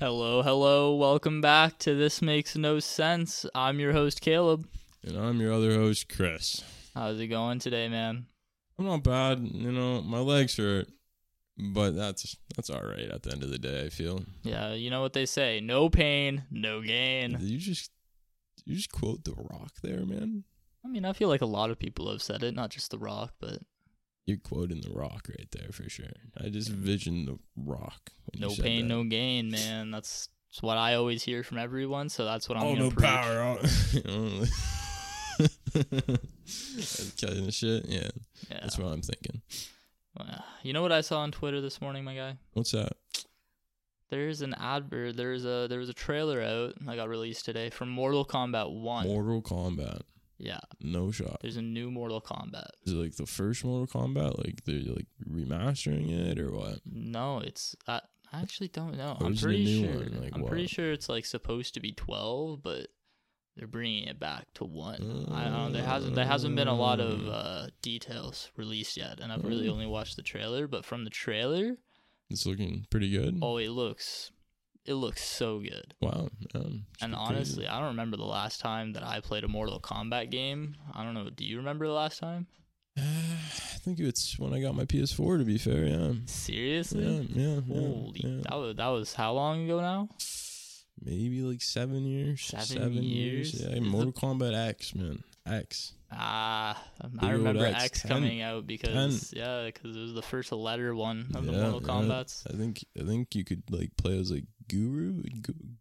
Hello, hello. Welcome back to This Makes No Cents. I'm your host, Kaleb. And I'm your other host, Chris. How's it going today, man? I'm not bad, you know, my legs hurt, but that's that's all right at the end of the day, I feel. Yeah, you know what they say no pain, no gain. Did you just you just quote The Rock there, man? I mean, I feel like a lot of people have said it, not just The Rock, but You're quoting The Rock right there for sure. I just vision The Rock. no pain, that. no gain, man. That's, that's what I always hear from everyone, so that's what I'm Oh, no preach. power. Oh. that kind of shit. Yeah, Yeah. that's what I'm thinking. Well, You know what I saw on Twitter this morning, my guy? What's that? There's an advert. There's a there was a trailer out that got released today for Mortal Kombat One. Mortal Kombat. Yeah, No shot. there's a new Mortal Kombat. Is it like the first Mortal Kombat? Like they're like remastering it or what? No, it's I, I actually don't know. Or I'm is it a pretty sure. Like I'm pretty sure it's like supposed to be 12, but they're bringing it back to one. I don't know. There hasn't there hasn't been a lot of Mm. uh, details released yet, and I've really Mm. only watched the trailer. But from the trailer, It's looking pretty good. oh, it looks it looks so good. Wow. Um, And honestly, I don't remember the last time that I played a Mortal Kombat game. I don't know. Do you remember the last time? crazy. I think it's when I got my PS4. To be fair, yeah. Seriously? Yeah, yeah, yeah, Holy, yeah. that was that was how long ago now? Maybe like seven years. Seven years. years? Yeah, Is the- Mortal Kombat X, man. X. Ah, I remember X, X, 10, coming out because yeah, because it was the first letter one of the Yeah, Mortal yeah. Kombat's. I think I think you could like play as like Guru,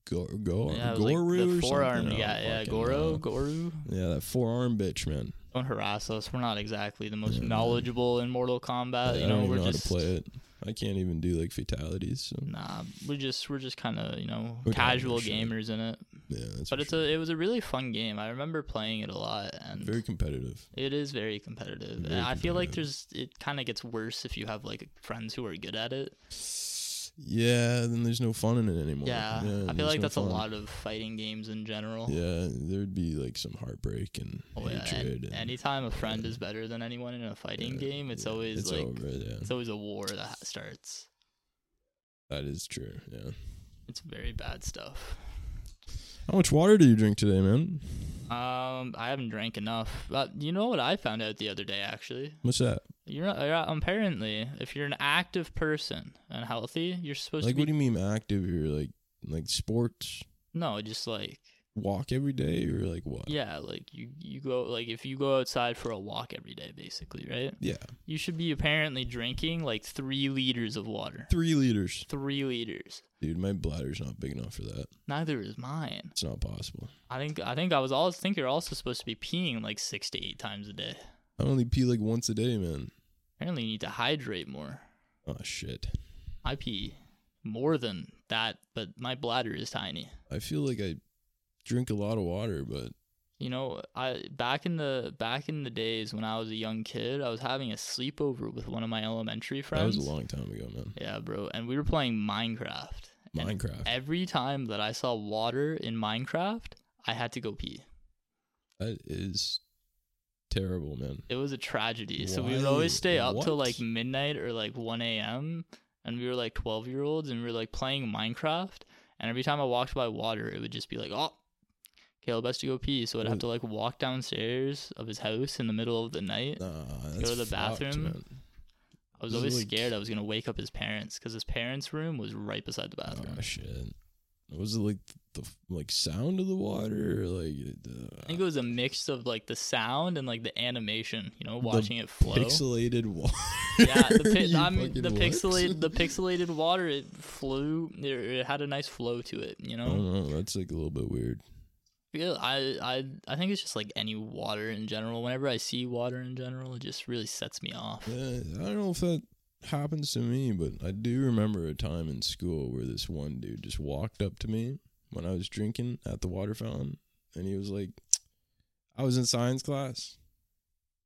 Go, Go, Yeah, Goru like the forearm. something. Yeah, Oh, yeah, Goro, hell. Goru. Yeah, that forearm bitch, man. Don't harass us. We're not exactly the most Yeah, man. knowledgeable in Mortal Kombat. I, you know, don't we're know just how to play it. I can't even do like fatalities. So nah. We're just we're just kind of you know We're casual gamers in it. yeah. But it's sure. a it was a really fun game. I remember playing it a lot, and very competitive. it is very competitive. Very I feel like there's it kind of gets worse if you have like friends who are good at it. Yeah, then there's no fun in it anymore. Yeah, I feel like no that's fun. a lot of fighting games in general. Yeah, there'd be like some heartbreak and Oh, yeah, hatred. and and, anytime a friend yeah. is better than anyone in a fighting Yeah, game, it's yeah, always it's like over. Yeah, it's always a war that starts. that is true. Yeah. It's very bad stuff. How much water do you drink today, man? Um, I haven't drank enough. But you know what I found out the other day? Actually, What's that? You're apparently if you're an active person and healthy, you're supposed Like, to Like, what do you mean active? You're like like sports, no, just like walk every day, or like what? yeah, like you you go like if you go outside for a walk every day, basically, right? Yeah, You should be apparently drinking like three liters of water. three liters, Three liters. dude. My bladder's not big enough for that. Neither is mine. It's not possible. I think I think I was always think you're also supposed to be peeing like six to eight times a day. I only pee like once a day, man. Apparently, you need to hydrate more. Oh shit. I pee more than that, but my bladder is tiny. I feel like I drink a lot of water, but You know, I back in the back in the days when I was a young kid, I was having a sleepover with one of my elementary friends. that was a long time ago, man. Yeah, bro, and we were playing Minecraft. And Minecraft. every time that I saw water in Minecraft, I had to go pee. That is terrible, man. It was a tragedy. So we would Why? always stay up till What? like midnight or like 1 a.m. And we were like 12 year olds and we were like playing Minecraft. And every time I walked by water, it would just be like, oh, Kaleb has to go pee. So I'd have to like walk downstairs of his house in the middle of the night. Nah, to the fucked, bathroom. man. I was This is always like- scared I was going to wake up his parents because his parents' room was right beside the bathroom. Oh shit. Was it like the like sound of the water or like uh, I think it was a mix of like the sound and like the animation, you know, watching it flow. pixelated water? yeah, the pi- I mean, the pixelated the pixelated water it flew. It, it had a nice flow to it. You I know, don't know. That's like a little bit weird. yeah, I I I think it's just like any water in general. Whenever I see water in general, it just really sets me off. Yeah, I don't know if that happens to me, but I do remember a time in school where this one dude just walked up to me when I was drinking at the water fountain, and he was like, I was in science class,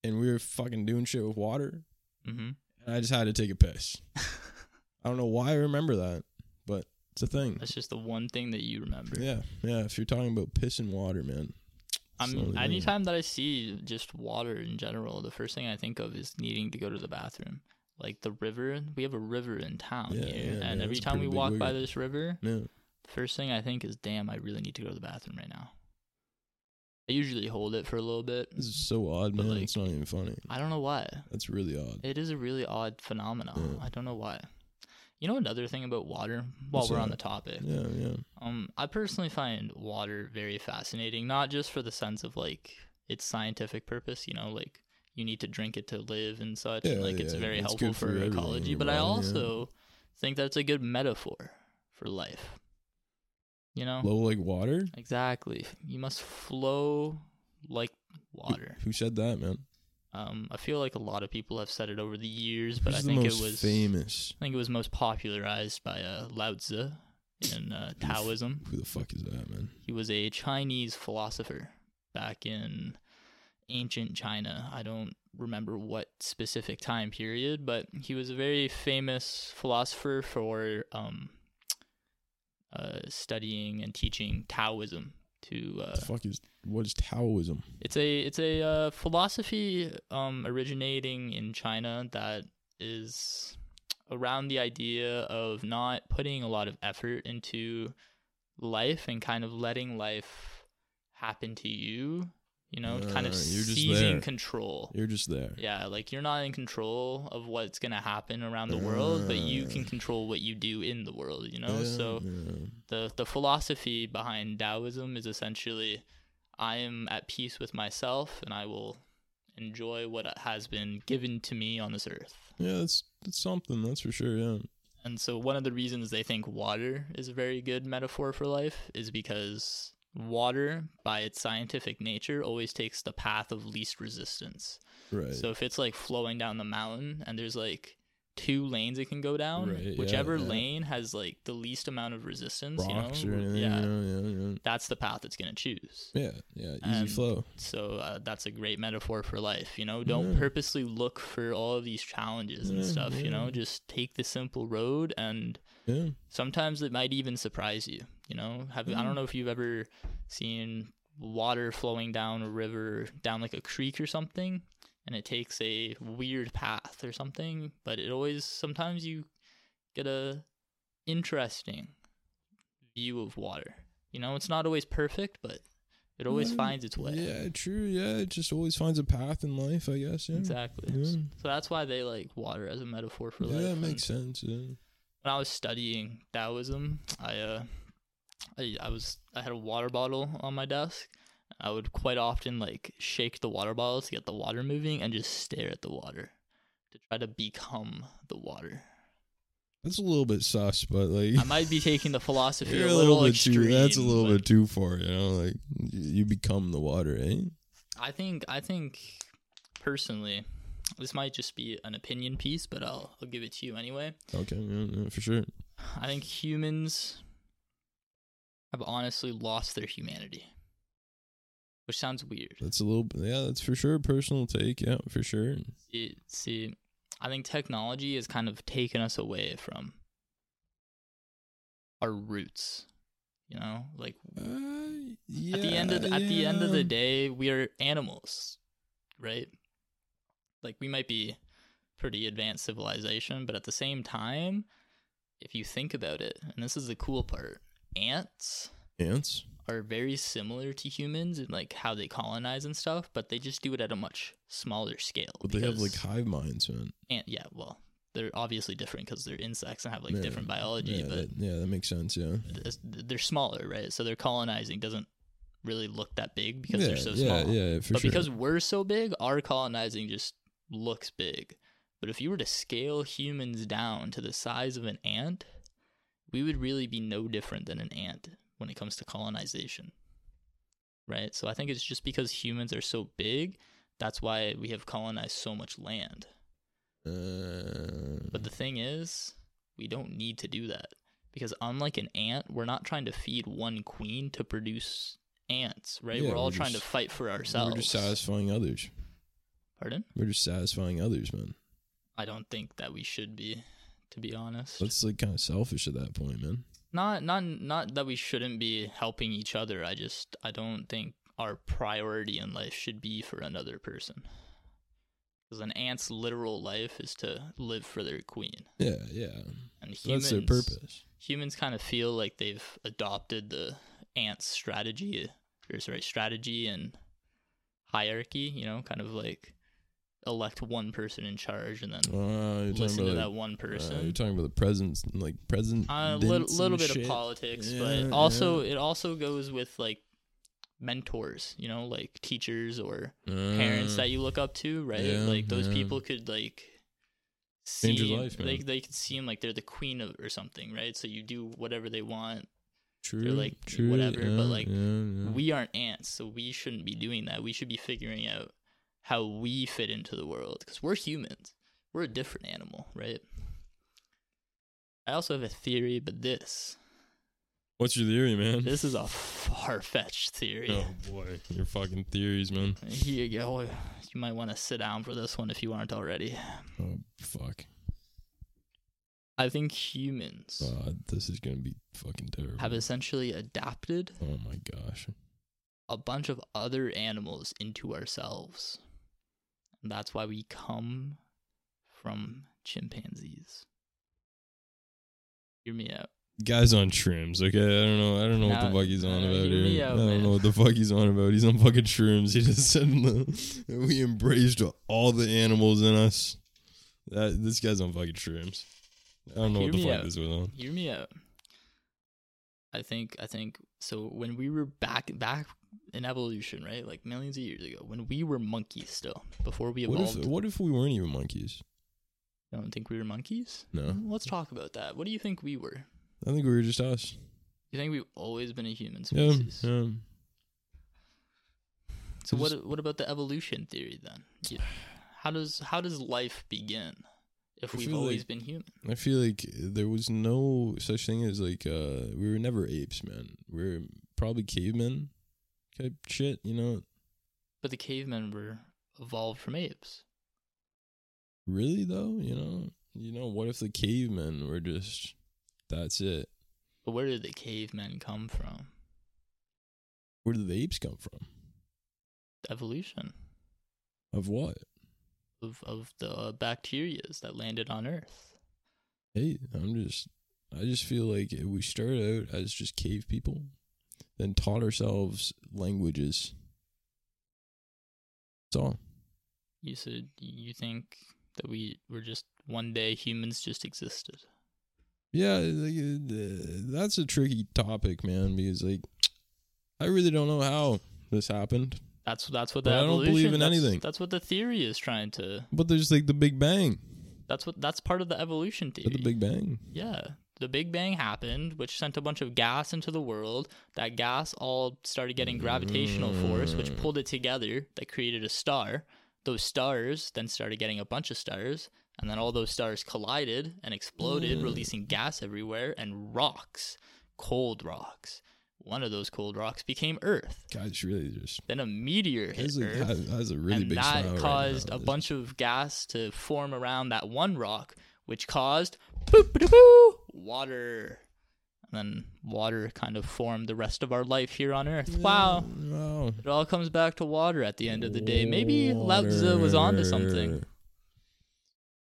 and we were fucking doing shit with water, hmm and I just had to take a piss. I don't know why I remember that, but it's a thing. That's just the one thing that you remember. Yeah, yeah. If you're talking about piss and water, man. I mean, anytime that I see just water in general, the first thing I think of is needing to go to the bathroom. Like the river, we have a river in town Yeah, here, yeah, and man, every time we walk by this river, Yeah, First thing I think is, damn, I really need to go to the bathroom right now. I usually hold it for a little bit. This is so odd, But, man. like, it's not even funny. I don't know why. That's really odd. It is a really odd phenomenon. Yeah. I don't know why. You know another thing about water while What's we're on the topic. Yeah, yeah. Um I personally find water very fascinating, not just for the sense of like its scientific purpose, you know, like you need to drink it to live and such and Yeah, like it's very it's helpful for, for ecology, but I yeah. also think that's a good metaphor for life. You know? Flow like water? Exactly. You must flow like water. Who said that, man? Um, I feel like a lot of people have said it over the years, but Who's I think it was famous. I think it was most popularized by uh, Lao Tzu in uh, Who Taoism. Who the fuck is that, man? He was a Chinese philosopher back in ancient China. I don't remember what specific time period, but he was a very famous philosopher for um, uh, studying and teaching Taoism to uh, fuck is what is Taoism? it's a it's a uh, philosophy um, originating in China that is around the idea of not putting a lot of effort into life and kind of letting life happen to you. You know, kind of Uh, you're just seizing control. You're just there. Yeah, like you're not in control of what's gonna happen around the world, but you can Uh. control what you do in the world. You know, Yeah, so yeah. the the philosophy behind Taoism is essentially I am at peace with myself and I will enjoy what has been given to me on this earth. Yeah, that's that's something, that's for sure, yeah. And so one of the reasons they think water is a very good metaphor for life is because water by its scientific nature always takes the path of least resistance. Right. So if it's like flowing down the mountain and there's like two lanes it can go down, Right, whichever yeah. lane has like the least amount of resistance, Rocks you know, anything, yeah, yeah, yeah. that's the path it's gonna choose. Yeah, yeah, easy And- flow. So uh, that's a great metaphor for life. You know, don't Yeah. purposely look for all of these challenges and Yeah, stuff. You know, just take the simple road, and Yeah. sometimes it might even surprise you. You know, have I don't mm. know if you've ever seen water flowing down a river, down like a creek or something, and it takes a weird path or something, but it always sometimes you get a interesting view of water. You know, it's not always perfect, but it always Yeah, finds its way. Yeah, true. Yeah, it just always finds a path in life, I guess. Yeah. Exactly. Yeah. So that's why they like water as a metaphor for yeah, life. it And makes sense. Yeah. When I was studying Taoism, I uh, I, I was I had a water bottle on my desk. I would quite often like shake the water bottle to get the water moving and just stare at the water to try to become the water. That's a little bit sus, but like I might be taking the philosophy a little, bit extreme. too. That's a little bit too far, you know. Like you become the water, eh? I think I think personally, this might just be an opinion piece, but I'll I'll give it to you anyway. Okay, yeah, yeah, for sure. I think humans have honestly lost their humanity. Which sounds weird. That's a little. Yeah, that's for sure. Personal take. Yeah, for sure. See, see, I think technology has kind of taken us away from our roots. You know, like Uh, yeah, at the end of the, at the end of the day, we are animals, right? Like we might be pretty advanced civilization, but at the same time, if you think about it, and this is the cool part, ants ants. are very similar to humans in like how they colonize and stuff, but they just do it at a much smaller scale. But they have like hive minds, man. ant, yeah, well, they're obviously different because they're insects and have like Yeah, different biology, yeah, but that, yeah, that makes sense. Yeah. they're smaller, right? So their colonizing doesn't really look that big because yeah, they're so yeah, small. yeah, for but sure. because we're so big, our colonizing just looks big. But if you were to scale humans down to the size of an ant, we would really be no different than an ant when it comes to colonization. Right? So I think it's just because humans are so big, that's why we have colonized so much land. uh, But the thing is, we don't need to do that. Because unlike an ant, we're not trying to feed one queen to produce ants, right? Yeah, we're all we're trying just- to fight for ourselves. we're just satisfying others. Pardon? We're just satisfying others, man. I don't think that we should be, to be honest. That's like kind of selfish at that point, man. not not not that we shouldn't be helping each other. I just I don't think our priority in life should be for another person. Because an ant's literal life is to live for their queen, Yeah, yeah. and So humans that's their purpose. humans kind of feel like they've adopted the ants strategy or sorry strategy and hierarchy you know kind of like elect one person in charge and then Uh, you're talking listen to about that like, one uh, person. you're talking about the presence, like present. a little, little bit of politics Yeah, but also it also goes with like mentors you know like teachers or parents that you look up to right? yeah, like those people could like seem- life, they, they could seem like they're the queen of or something right? So you do whatever they want. True, like, true, whatever, but, like, we aren't ants so we shouldn't be doing that. We should be figuring out how we fit into the world because we're humans we're a different animal right i also have a theory but this What's your theory, man? this is a far-fetched theory Oh boy, your fucking theories, man. here you go you might want to sit down for this one if you aren't already Oh fuck. i think humans God, this is gonna be fucking terrible. have essentially adapted oh my gosh. a bunch of other animals into ourselves. That's why we come from chimpanzees. Hear me out. Guy's on shrooms, okay? I don't know. I don't know what the fuck he's on about here. out, I don't man. know what the fuck he's on about. He's on fucking shrooms. He just said we embraced all the animals in us. That this guy's on fucking shrooms. I don't know Hear what the fuck out. this was on. Hear me out. I think I think so when we were back back in evolution, right? Like millions of years ago, when we were monkeys still, before we evolved. What if what if we weren't even monkeys? you don't think we were monkeys? No, Let's talk about that. What do you think we were? I think we were just us. You think we've always been a human species? yeah. So Just- what what about the evolution theory then? You- How does how does life begin if I we've always like- been human? I feel like there was no such thing as like uh we were never apes, man. We are probably cavemen type shit, you know. But the cavemen were evolved from apes. Really though, you know, you know, what if the cavemen were just that's it? But where did the cavemen come from? Where did the apes come from? Evolution Of what? of of the uh, bacterias that landed on Earth. Hey, I'm just, I just feel like we started out as just cave people, then taught ourselves languages. That's all. You said you think that we were just one day humans just existed. Yeah, uh, that's a tricky topic, man, because like, I really don't know how this happened. That's that's what the I don't believe in anything. That's what the theory is trying to. But there's like the Big Bang. That's what that's part of the evolution theory. But the Big Bang. Yeah. The Big Bang happened, which sent a bunch of gas into the world. That gas all started getting gravitational force, which pulled it together, that created a star. Those stars then started getting a bunch of stars, and then all those stars collided and exploded, Mm. releasing gas everywhere, and rocks, cold rocks. One of those cold rocks became Earth. Guys, really just Then a meteor hit like, Earth has a really and big that right caused now. a bunch of gas to form around that one rock, which caused boop, boop, boop, water. And then water kind of formed the rest of our life here on Earth. Mm, wow. Wow. It all comes back to water at the end of the day. Maybe Lao Tzu was onto something.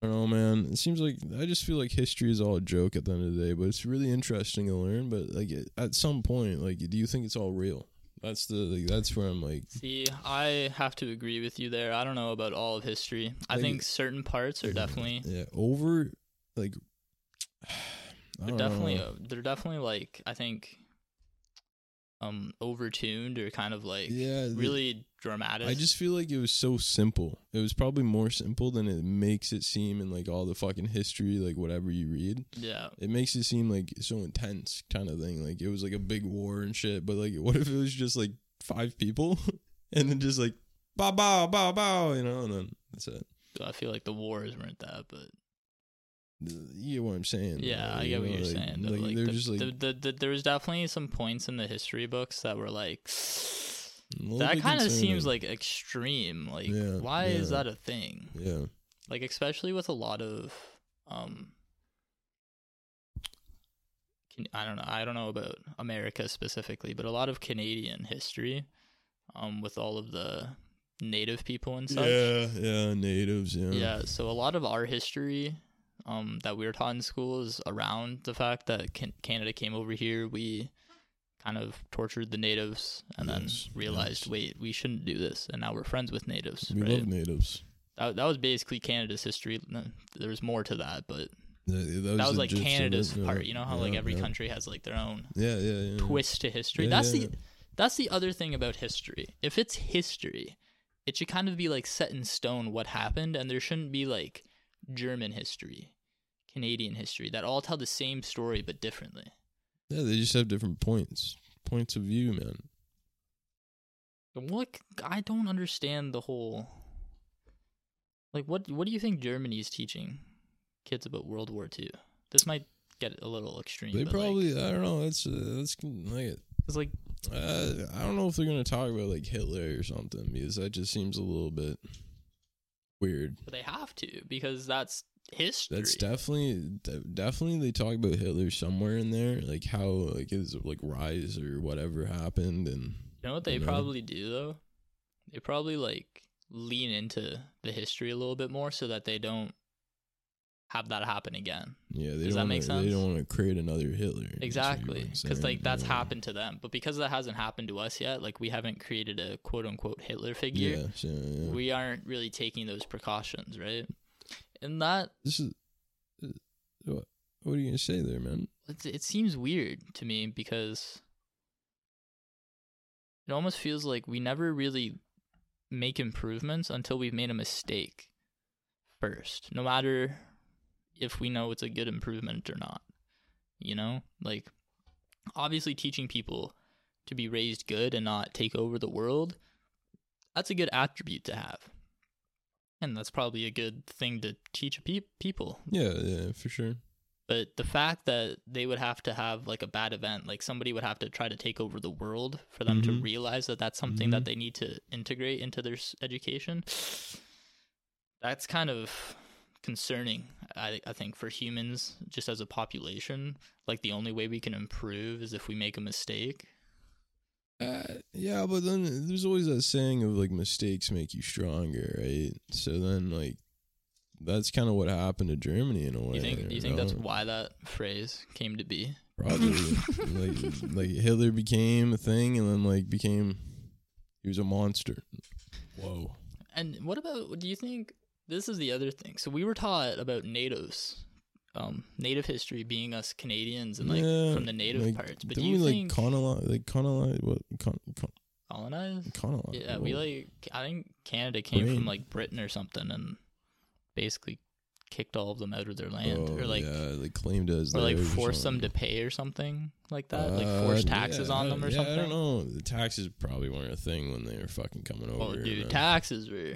I don't know, man. It seems like I just feel like history is all a joke at the end of the day, but it's really interesting to learn. But like at some point, like, do you think it's all real? That's the like, that's where I'm like, See, I have to agree with you there. I don't know about all of history. I Like- think certain parts are definitely yeah, over like. They're definitely know. they're definitely like I think um overtuned or kind of like yeah, really dramatic. I just feel like it was so simple. It was probably more simple than it makes it seem in like all the fucking history, like whatever you read. yeah. It makes it seem like so intense kind of thing. Like it was like a big war and shit. But like, what if it was just like five people and then just like bow bow bow bow, you know, and then that's it. I feel like the wars weren't that, but You get what I'm saying? yeah, though, I you get what know, you're like- saying. Like, Like, the, like the, the, the, there was definitely some points in the history books that were like that kind of seems like extreme. Like, Yeah, why is that a thing? yeah, Like, especially with a lot of um. Can, I don't know. I don't know about America specifically, but a lot of Canadian history, um, with all of the native people and such. yeah, yeah. Natives, yeah, Yeah, so a lot of our history um, that we were taught in school is around the fact that can- Canada came over here. We kind of tortured the natives and Yes, then realized, yes. wait, we shouldn't do this. And now we're friends with natives. We right? love natives. that, that was basically Canada's history. There was more to that, but That, that that was like Canada's yeah, part. You know how like every yeah. country has like their own Yeah, yeah, yeah. twist to history. Yeah, that's yeah, the that's the other thing about history. If it's history, it should kind of be like set in stone what happened, and there shouldn't be like German history, Canadian history that all tell the same story but differently. Yeah, they just have different points, points of view, man. What I don't understand the whole like what what do you think Germany is teaching kids about World War II? This might get a little extreme. They but like, probably, I don't know. That's uh, that's like, it's like uh, I don't know if they're gonna talk about like Hitler or something because that just seems a little bit weird. but they have to because that's history. That's definitely, definitely they talk about Hitler somewhere in there, like how like his like rise or whatever happened, and You know what they you know? probably do though? They probably like lean into the history a little bit more so that they don't have that happen again. yeah, they Does that don't make wanna, They don't want to create another Hitler. Exactly. Because like that's yeah. happened to them. But because that hasn't happened to us yet, like we haven't created a quote unquote Hitler figure, Yeah, yeah. we aren't really taking those precautions, right? And that this is uh, what? What are you gonna say there, man? it, it seems weird to me because it almost feels like we never really make improvements until we've made a mistake first no matter if we know it's a good improvement or not you know like obviously teaching people to be raised good and not take over the world that's a good attribute to have and that's probably a good thing to teach pe- people Yeah, yeah, for sure. but the fact that they would have to have like a bad event, like somebody would have to try to take over the world for them to Mhm. realize that that's something that Mhm. they need to integrate into their education, that's kind of concerning. I I think for humans, just as a population, like the only way we can improve is if we make a mistake. Uh, yeah, but then there's always that saying of like mistakes make you stronger, right? So then like that's kind of what happened to Germany in a way. Do you think? You you think that's why that phrase came to be? probably like like Hitler became a thing and then like became he was a monster. Whoa. And what about? Do you think this is the other thing? So we were taught about natives, um, native history being us Canadians and like Yeah, from the native like, parts. But do you we think like colonize like colonize what con, con, colonize? colonize? Yeah, we like. I think Canada came from like Britain or something, and basically kicked all of them out of their land, oh, or like, yeah, like claimed as or like forced them to pay or something like that, like Uh, forced taxes yeah, on I- them or yeah, something. I don't know. The taxes probably weren't a thing when they were fucking coming over. Oh, dude, man. taxes were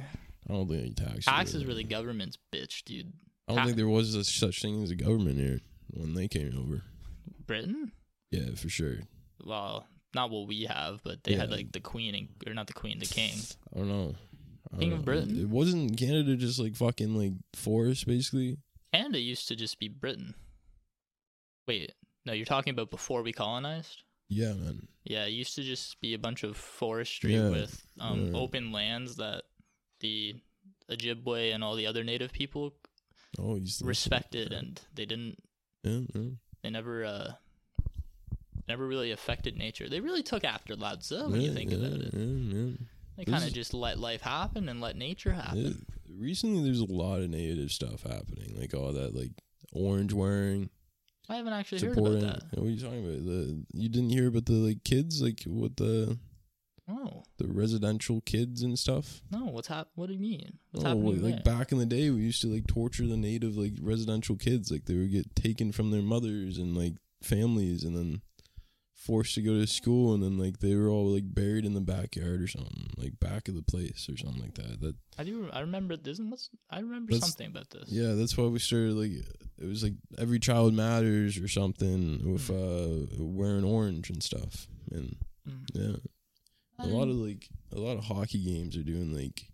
I don't think taxes. taxes were- were the government's bitch, dude. I don't think there was a, such thing as a government here when they came over. Britain. Yeah, for sure. well, not what we have, but they had like the queen and or not the queen, the king. I don't know. I King don't of know. Britain? It wasn't Canada just like fucking like forest basically. Canada used to just be Britain. Wait, no, you're talking about before we colonized? Yeah, man. Yeah, it used to just be a bunch of forestry Yeah, with um, yeah. open lands that the Ojibwe and all the other native people Oh, respected, and they didn't. Yeah, yeah. They never, uh, never really affected nature. They really took after Lao Tzu when you think yeah, about it. Yeah, yeah. They kind of just let life happen and let nature happen. Yeah, Recently, there's a lot of native stuff happening, like all that, like orange wearing, I haven't actually heard supporting. about that. What are you talking about? The you didn't hear about the like kids, like what the The residential kids and stuff. No, what's hap- What do you mean? What's oh, happening like there? back in the day, we used to like torture the native like residential kids. Like they would get taken from their mothers and like families, and then forced to go to school, and then like they were all like buried in the backyard or something, like back of the place or something like that. That I do. I remember. Isn't what's? I remember something about this. yeah, that's why we started like it was like every child matters or something with uh wearing orange and stuff, and Mm. yeah. A lot of like a lot of hockey games are doing like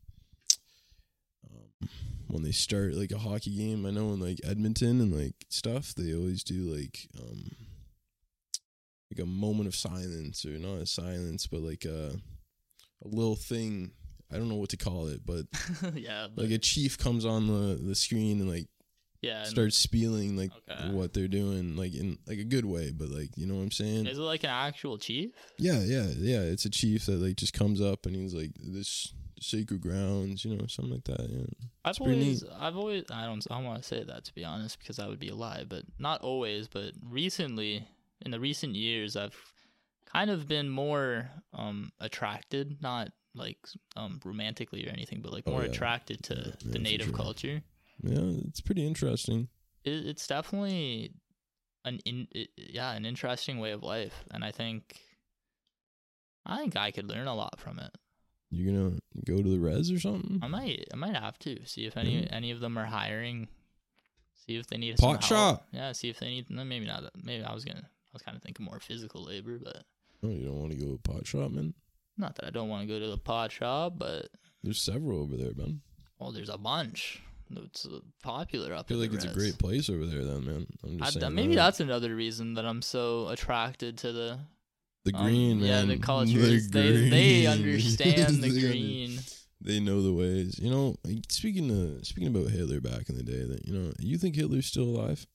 um, when they start like a hockey game i know in like edmonton and like stuff they always do like um like a moment of silence or not a silence but like a a little thing. I don't know what to call it but yeah, but like a chief comes on the the screen and like Yeah. start spieling like Okay. what they're doing, like in like a good way, but like you know what I'm saying? Is it like an actual chief? Yeah, yeah, yeah. It's a chief that like just comes up and he's like this sacred grounds, you know, something like that. Yeah, I've always, I've always, I don't, I don't want to say that to be honest because that would be a lie, but not always. But recently, in the recent years, I've kind of been more um attracted, not like um romantically or anything, but like Oh, more yeah. attracted to Yeah, the native sure. culture. Yeah. It's pretty interesting. It, it's definitely an in, it, yeah, an interesting way of life, and I think, I think I could learn a lot from it. You're gonna go to the res or something? I might I might have to see if any Yeah. any of them are hiring. See if they need a Pot shop. Yeah, see if they need. No, maybe not. Maybe I was gonna. I was kind of thinking more physical labor, but Oh, you don't want to go to a pot shop, man? not that I don't want to go to the pot shop, but There's several over there, man. well, there's a bunch. It's popular up. There. I feel like the it's a great place over there, then, man. I'm I, just th- saying. maybe that. that's another reason that I'm so attracted to the the um, green, Yeah, man. the cultures. They they understand the green. They know the ways. You know, speaking of speaking about Hitler back in the day, that you know, you think Hitler's still alive?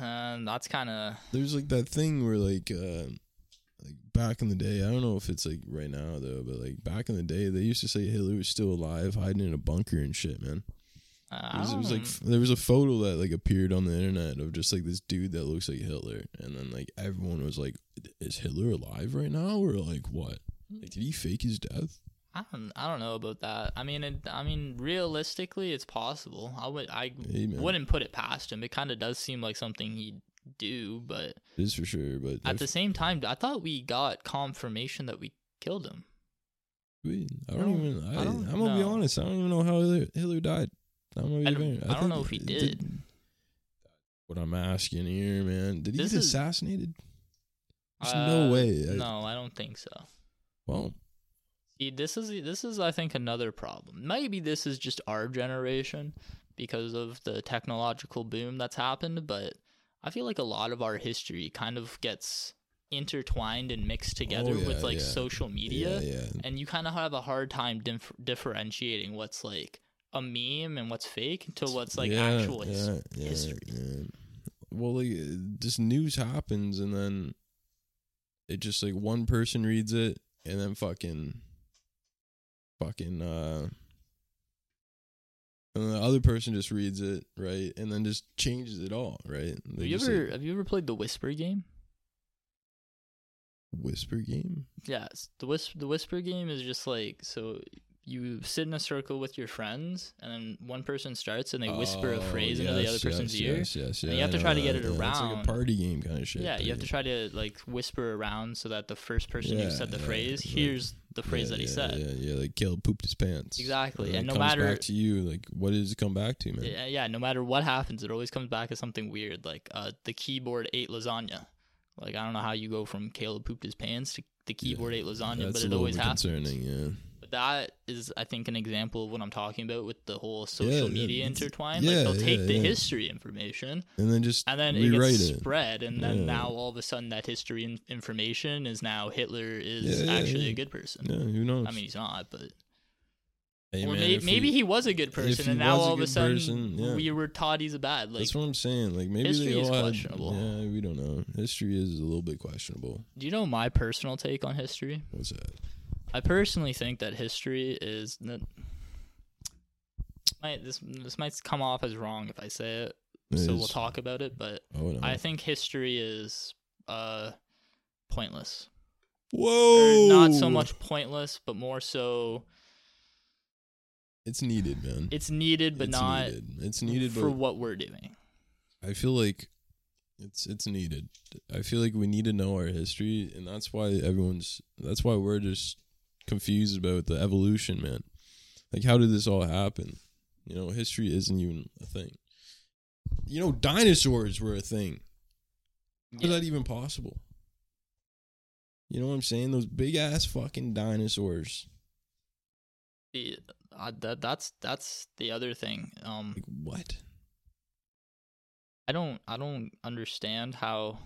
And that's kind of There's like that thing where like uh like back in the day, I don't know if it's like right now though, but like back in the day, they used to say Hitler was still alive, hiding in a bunker and shit, man. It was, it was like f- there was a photo that like appeared on the internet of just like this dude that looks like Hitler, and then like everyone was like, "Is Hitler alive right now?" Or like what? Like, did he fake his death? I don't, I don't know about that. I mean, it, I mean, realistically, it's possible. I would, I Hey, wouldn't put it past him. It kind of does seem like something he'd do, but It is for sure, but at the same time, I thought we got confirmation that we killed him. We, I I don't don't- even. I, I I'm gonna be honest. I don't even know how Hitler, Hitler died. I'm gonna be I don't- very- I don't know if he it did. What I'm asking here, man, did he This get is- assassinated? There's Uh, no way. I- No, I don't think so. Well, See, this is this is I think another problem. Maybe this is just our generation because of the technological boom that's happened, but I feel like a lot of our history kind of gets intertwined and mixed together Oh, yeah, with like yeah. social media, yeah, and you kind of have a hard time dif- differentiating what's like a meme and what's fake to what's like actual his- history. Well, like this news happens, and then it just like one person reads it, and then fucking, fucking, uh, and the other person just reads it, right, and then just changes it all, right? Have you ever like, have you ever played the Whisper game? whisper game? Yes, the whisper the whisper game is just like so you sit in a circle with your friends, and then one person starts and they whisper a Oh, phrase into the yes, other person's yes, ear. Yes, yes, and yeah, you have to try to get that, it yeah. It's like a party game kind of shit. Yeah, you have to try to like whisper around so that the first person Yeah, who said the yeah, phrase like- hears the phrase that he said. Yeah, yeah, like Kaleb pooped his pants. Exactly, and no comes matter- back to you, like what does it come back to, man? Yeah, yeah, no matter what happens, it always comes back as something weird. Like uh, the keyboard ate lasagna. Like I don't know how you go from Kaleb pooped his pants to the keyboard ate lasagna, but it always happens. concerning. Yeah, But that is, I think, an example of what I'm talking about with the whole social yeah, media intertwined. yeah, like they'll take yeah, the yeah. history information and then just and then it gets it. spread, and then Yeah. now all of a sudden that history in- information is now Hitler is Yeah, yeah, actually yeah. a good person. Yeah, who knows? I mean, he's not, but Hey, or man, may- maybe we- he was a good person, and now all of a sudden person, yeah. we were taught he's a bad. Like, That's what I'm saying. Like maybe history they is all had- questionable. yeah, we don't know. History is a little bit questionable. do you know my personal take on history? What's that? I personally think that history is that might this this might come off as wrong if I say it, It so we'll talk about it. But Oh no! I think history is uh pointless. Whoa! Or not so much pointless, but more so It's needed, man. it's needed, but It's not needed. It's needed, for what we're doing. I feel like it's it's needed. I feel like we need to know our history, and that's why everyone's. That's why we're just confused about the evolution, man. Like, how did this all happen? You know, history isn't even a thing. You know, dinosaurs were a thing. How Yeah. is that even possible? You know what I'm saying? Those big ass fucking dinosaurs. The- uh, that that's that's the other thing. Um, Like what? I don't I don't understand how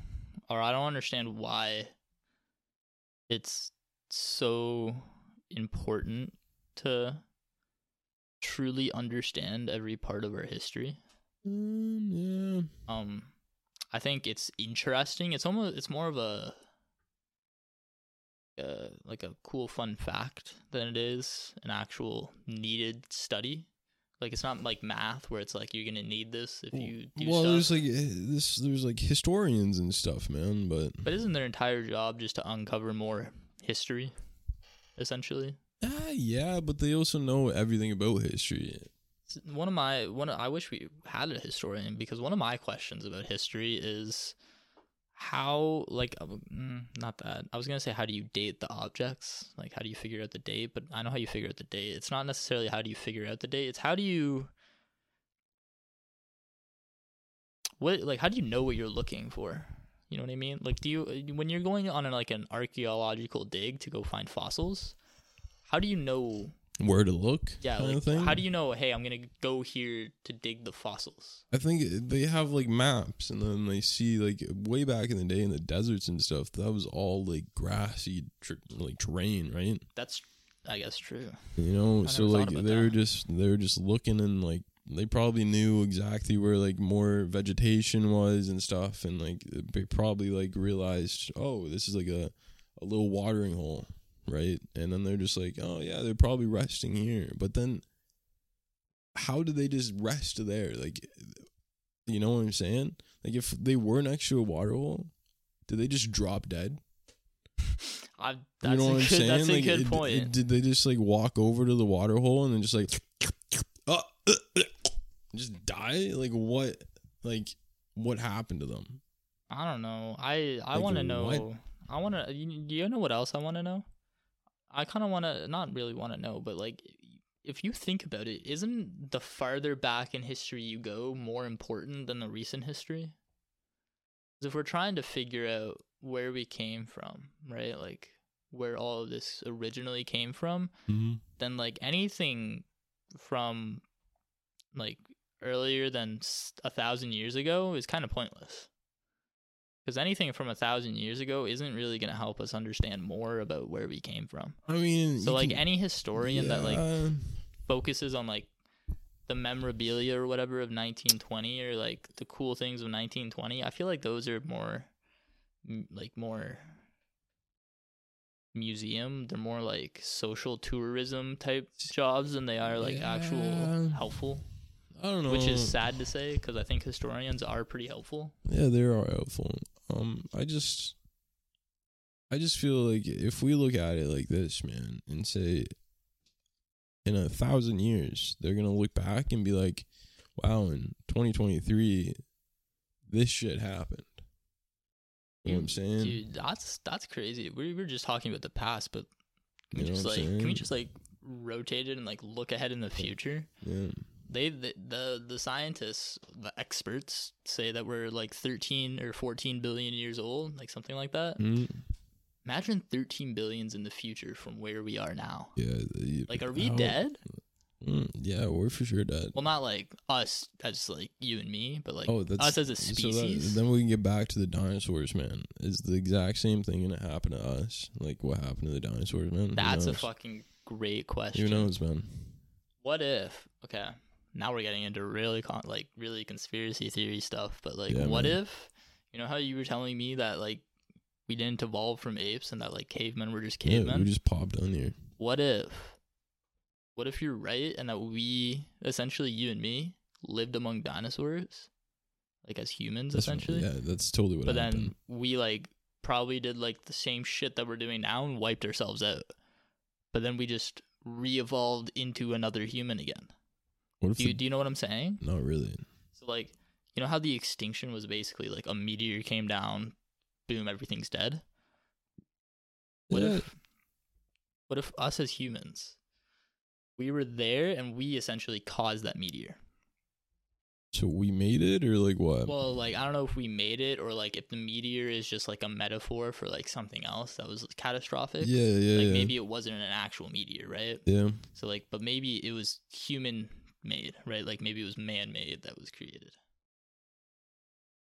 or I don't understand why it's so important to truly understand every part of our history. Um, yeah. Um, I think it's interesting. It's almost it's more of a uh, like a cool fun fact than it is an actual needed study. Like it's not like math where it's like you're gonna need this if you do well, stuff. there's like eh, this. There's like historians and stuff, man. But but isn't their entire job just to uncover more history, essentially? ah, yeah, but they also know everything about history. One of my one of- I wish we had a historian because one of my questions about history is how like uh, mm, not that I was gonna say how do you date the objects? Like how do you figure out the date? But I know how you figure out the date. It's not necessarily how do you figure out the date. It's how do you what like how do you know what you're looking for you know what I mean like do you when you're going on a, like an archaeological dig to go find fossils how do you know Where to look? yeah, like how do you know? Hey, I'm gonna go here to dig the fossils. I think they have like maps, and then they see like way back in the day in the deserts and stuff. That was all like grassy, tr- like terrain, right? That's, I guess, true. You know, so like about they were that. just they were just looking and like they probably knew exactly where like more vegetation was and stuff, and like they probably like realized, oh, this is like a a little watering hole, right? And then they're just like, oh yeah, they're probably resting here. But then, how did they just rest there? Like, you know what I'm saying? Like if they were next to a water hole, did they just drop dead? I, You know a what I'm good, saying? That's a Like, good it- point. it- did they just like walk over to the water hole and then just like uh, uh, uh, just die? Like what? Like what happened to them? I don't know. I I Like, want to know. what? I want to. You, do you know what else I want to know? I kind of want to not really want to know, but like, if you think about it, isn't the farther back in history you go more important than the recent history? 'Cause if we're trying to figure out where we came from, right? Like where all of this originally came from, Mm-hmm. then like anything from like earlier than a thousand years ago is kind of pointless. Because anything from a thousand years ago isn't really going to help us understand more about where we came from. I mean, so like can- any historian that like focuses on like the memorabilia or whatever of 1920 or like the cool things of 1920 i feel like those are more like more museum they're more like social tourism type jobs than they are like Yeah. actual helpful I don't know. which is sad to say because i think historians are pretty helpful Yeah, they are helpful. Um, I just, I just feel like if we look at it like this, man, and say, in a thousand years, they're gonna look back and be like, "Wow, in 2023, this shit happened." You know what I'm saying? dude that's that's crazy we were just talking about the past but can we You know just like I'm can we just like rotate it and like look ahead in the future Yeah. They the, the the scientists the experts say that we're like 13 or 14 billion years old like something like that Mhm. imagine 13 billions in the future from where we are now Yeah. the- like are we how- dead Mm, yeah, we're for sure dead. well not like us as like you and me but like oh, that's us as a so that- species then we can get back to the dinosaurs, man. Is the exact same thing gonna happen to us? Like what happened to the dinosaurs, man? That's a fucking great question Who knows, man? what if okay now we're getting into really con- like really conspiracy theory stuff but like Yeah, what man. if you know how you were telling me that like we didn't evolve from apes and that like cavemen were just Yeah, cavemen we just popped on here. what if what if you're right and that we essentially you and me lived among dinosaurs like as humans That's- essentially yeah, that's totally what but happened. then we like probably did like the same shit that we're doing now and wiped ourselves out but then we just re-evolved into another human again what if do you, do you know what i'm saying not really? so like you know how the extinction was basically like a meteor came down boom everything's dead what Yeah. if what if us as humans we were there and we essentially caused that meteor So we made it, or like what? well like i don't know if we made it or like if the meteor is just like a metaphor for like something else that was catastrophic yeah, yeah, like yeah. maybe it wasn't an actual meteor right yeah. so like but maybe it was human made right like maybe it was man made that was created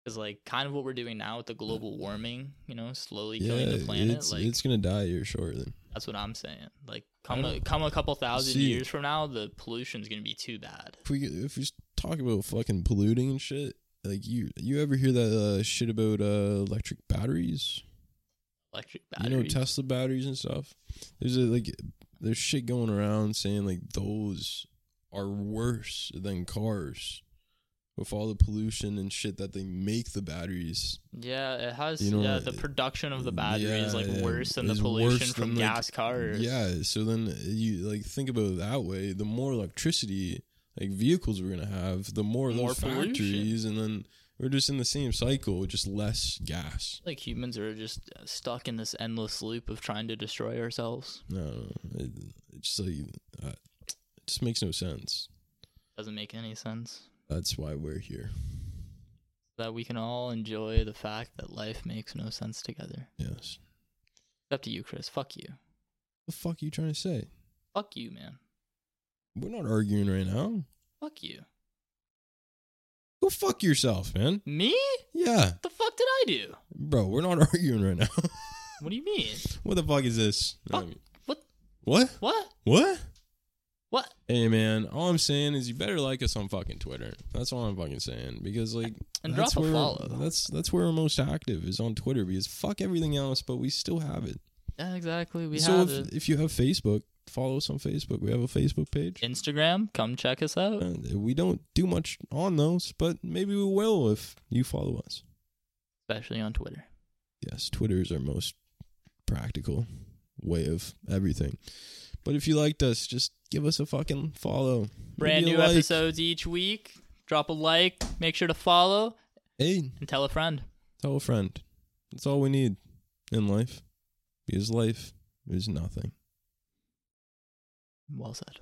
Because like kind of what we're doing now with the global warming, you know, slowly Yeah, killing the planet. it's like it's gonna die here shortly. that's what I'm saying. Like come a, come a couple thousand See- years from now, the pollution's gonna be too bad. If we if we talk about fucking polluting and shit, like you you ever hear that uh, shit about uh, electric batteries? Electric batteries. You know Tesla batteries and stuff. There's a like there's shit going around saying like those are worse than cars with all the pollution and shit that they make the batteries. Yeah, it has. You know, yeah, the production of the battery is like worse than the pollution from than, like, gas cars. Yeah, so then you like think about it that way. The more electricity like vehicles we're gonna have, the more, More those pollution. factories, and then we're just in the same cycle, with just less gas. like humans are just stuck in this endless loop of trying to destroy ourselves. No, no, it, it's just like uh, it just makes no sense. Doesn't make any sense. That's why we're here. That we can all enjoy the fact that life makes no sense together. Yes. It's up to you, Chris. Fuck you. What the fuck are you trying to say? Fuck you, man. We're not arguing right now. Fuck you. Go fuck yourself, man. Me? Yeah, The fuck did I do? bro. We're not arguing right now. What do you mean? what the fuck is this? Fuck. I mean- What? What? What? What? What? Hey man, all I'm saying is you better like us on fucking Twitter. That's all I'm fucking saying because like And that's drop a where follow. that's that's where we're most active is on Twitter because fuck everything else, but we still have it. Yeah, exactly. We so have if, it. if you have Facebook, follow us on Facebook. We have a Facebook page. Instagram, come check us out. Uh, we don't do much on those, but maybe we will if you follow us. Especially on Twitter. Yes, Twitter is our most practical way of everything. But if you liked us, just give us a fucking follow. Brand new like. episodes each week. Drop a like. Make sure to follow Hey, and tell a friend. tell a friend. That's all we need in life. Because life is nothing. Well said.